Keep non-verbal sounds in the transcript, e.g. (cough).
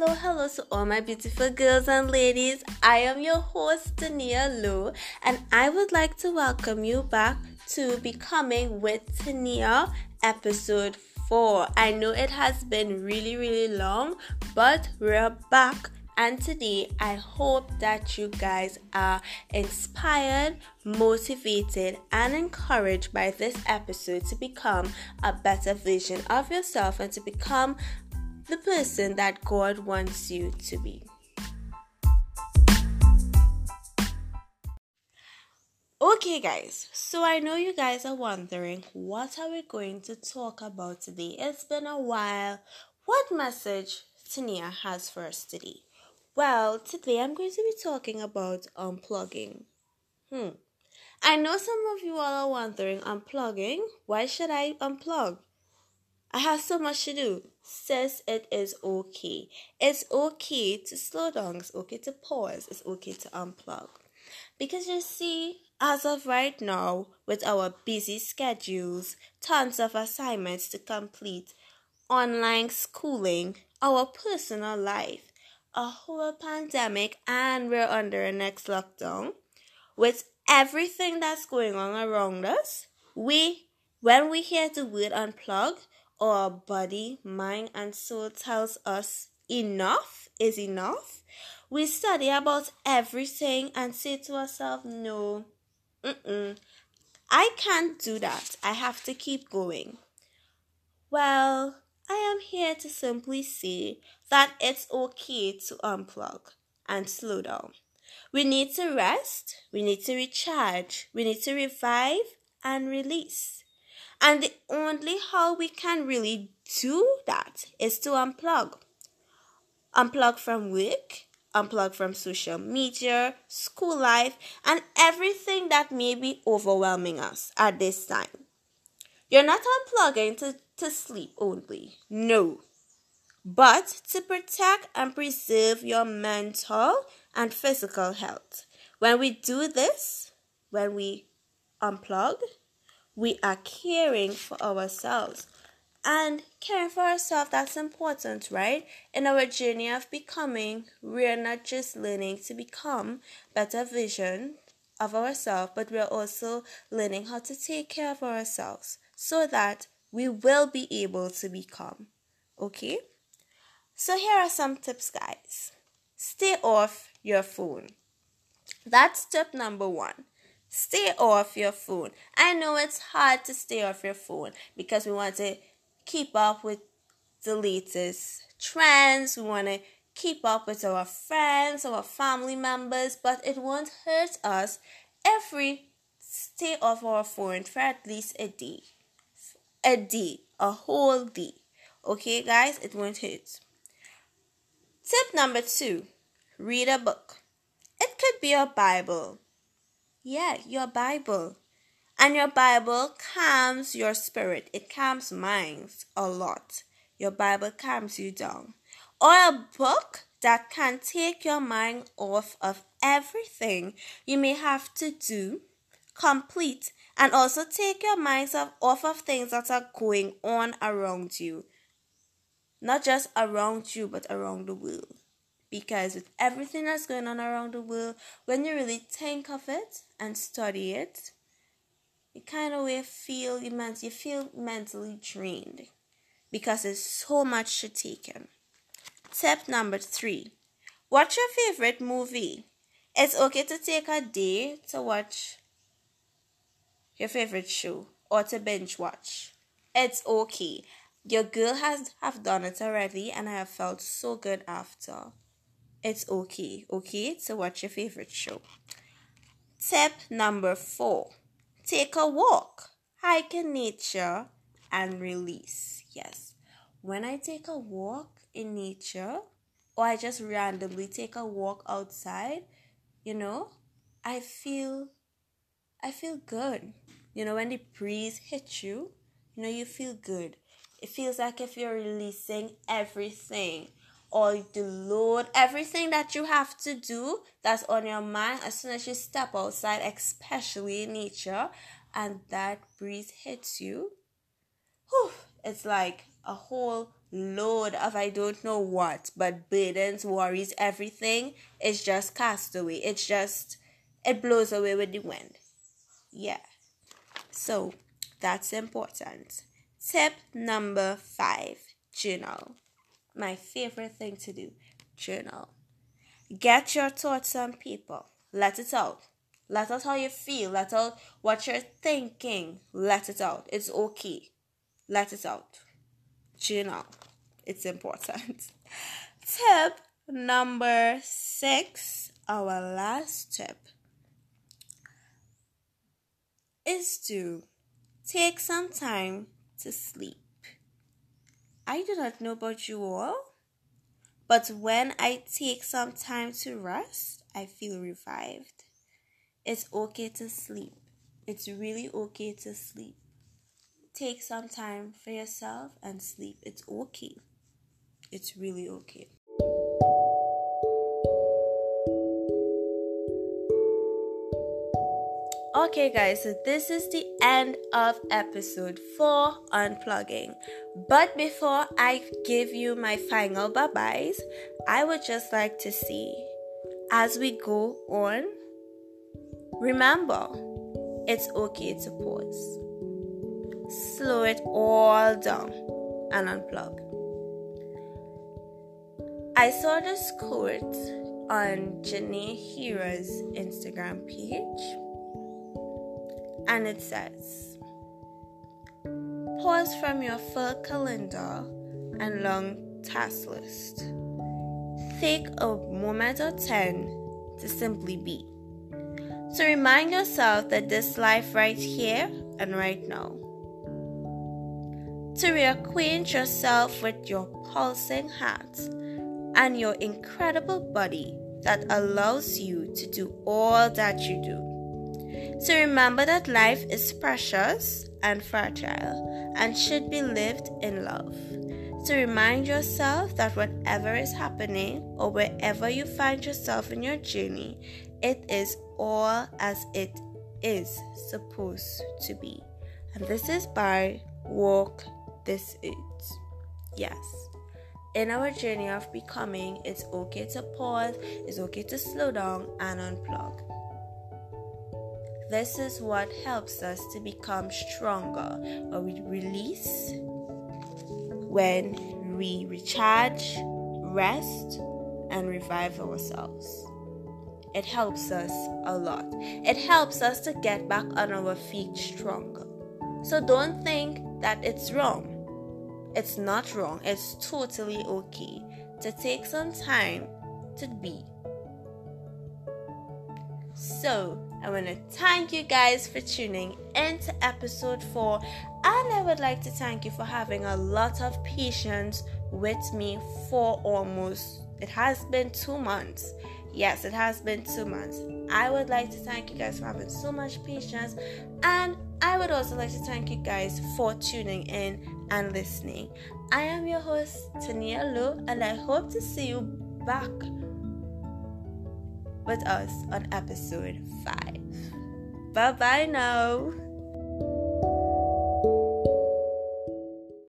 hello, hello to all my beautiful girls and ladies. I am your host, Tania Lou, and I would like to welcome you back to Becoming with Tania episode 4. I know it has been really, really long, but we're back. And today, I hope that you guys are inspired, motivated, and encouraged by this episode to become a better version of yourself and to become the person that God wants you to be. Okay, guys, so I know you guys are wondering what are we going to talk about today? It's been a while. What message Tania has for us today? Well, today I'm going to be talking about unplugging. Hmm. I know some of you all are wondering, unplugging? Why should I unplug? I have so much to do. Says it is okay. It's okay to slow down. It's okay to pause. It's okay to unplug. Because you see, as of right now, with our busy schedules, tons of assignments to complete, online schooling, our personal life, a whole pandemic, and we're under a next lockdown, with everything that's going on around us, we, when we hear the word unplug, our body, mind, and soul tells us enough is enough, we study about everything and say to ourselves, no, mm-mm, I can't do that. I have to keep going. Well, I am here to simply say that it's okay to unplug and slow down. We need to rest, we need to recharge, we need to revive and release. And the only how we can really do that is to unplug. Unplug from work, unplug from social media, school life, and everything that may be overwhelming us at this time. You're not unplugging to, to sleep only. No. But to protect and preserve your mental and physical health. When we do this, when we unplug, we are caring for ourselves. And caring for ourselves, that's important, right? In our journey of becoming, we're not just learning to become better vision of ourselves, but we're also learning how to take care of ourselves so that we will be able to become. Okay? So here are some tips, guys. Stay off your phone. That's tip number one. Stay off your phone. I know it's hard to stay off your phone because we want to keep up with the latest trends. We want to keep up with our friends, our family members, but it won't hurt us if we stay off our phone for at least a day. A day, a whole day. Okay, guys, it won't hurt. Tip number two read a book. It could be a Bible, yeah, your Bible. And your Bible calms your spirit. It calms minds a lot. Your Bible calms you down. Or a book that can take your mind off of everything you may have to do, complete, and also take your minds off of things that are going on around you. Not just around you, but around the world because with everything that's going on around the world, when you really think of it and study it, you kind of feel you you feel mentally drained because there's so much to take in. Tip number three: Watch your favorite movie. It's okay to take a day to watch your favorite show or to binge watch. It's okay. Your girl has have done it already and I have felt so good after it's okay, okay, to watch your favorite show. Tip number four take a walk, hike in nature, and release. Yes, when I take a walk in nature, or I just randomly take a walk outside, you know, I feel I feel good. You know, when the breeze hits you, you know, you feel good. It feels like if you're releasing everything or the load, everything that you have to do that's on your mind as soon as you step outside, especially in nature, and that breeze hits you. Whew, it's like a whole load of I don't know what, but burdens, worries, everything is just cast away. It's just, it blows away with the wind. Yeah. So that's important. Tip number five journal. My favorite thing to do journal. Get your thoughts on people. Let it out. Let out how you feel. Let out what you're thinking. Let it out. It's okay. Let it out. Journal. It's important. (laughs) tip number six, our last tip, is to take some time to sleep. I do not know about you all, but when I take some time to rest, I feel revived. It's okay to sleep. It's really okay to sleep. Take some time for yourself and sleep. It's okay. It's really okay. Okay, guys, so this is the end of episode 4 unplugging. But before I give you my final bye byes, I would just like to see as we go on, remember it's okay to pause, slow it all down, and unplug. I saw this quote on Janae Hira's Instagram page and it says Pause from your full calendar and long task list. Take a moment or 10 to simply be. To remind yourself that this life right here and right now. To reacquaint yourself with your pulsing heart and your incredible body that allows you to do all that you do. So remember that life is precious and fragile and should be lived in love. To remind yourself that whatever is happening or wherever you find yourself in your journey, it is all as it is supposed to be. And this is by Walk This Earth. Yes. In our journey of becoming, it's okay to pause, it's okay to slow down and unplug. This is what helps us to become stronger when we release, when we recharge, rest, and revive ourselves. It helps us a lot. It helps us to get back on our feet stronger. So don't think that it's wrong. It's not wrong. It's totally okay to take some time to be. So, I want to thank you guys for tuning into episode 4 and I would like to thank you for having a lot of patience with me for almost it has been 2 months. Yes, it has been 2 months. I would like to thank you guys for having so much patience and I would also like to thank you guys for tuning in and listening. I am your host Tania Lu and I hope to see you back with us on episode 5. Bye bye now.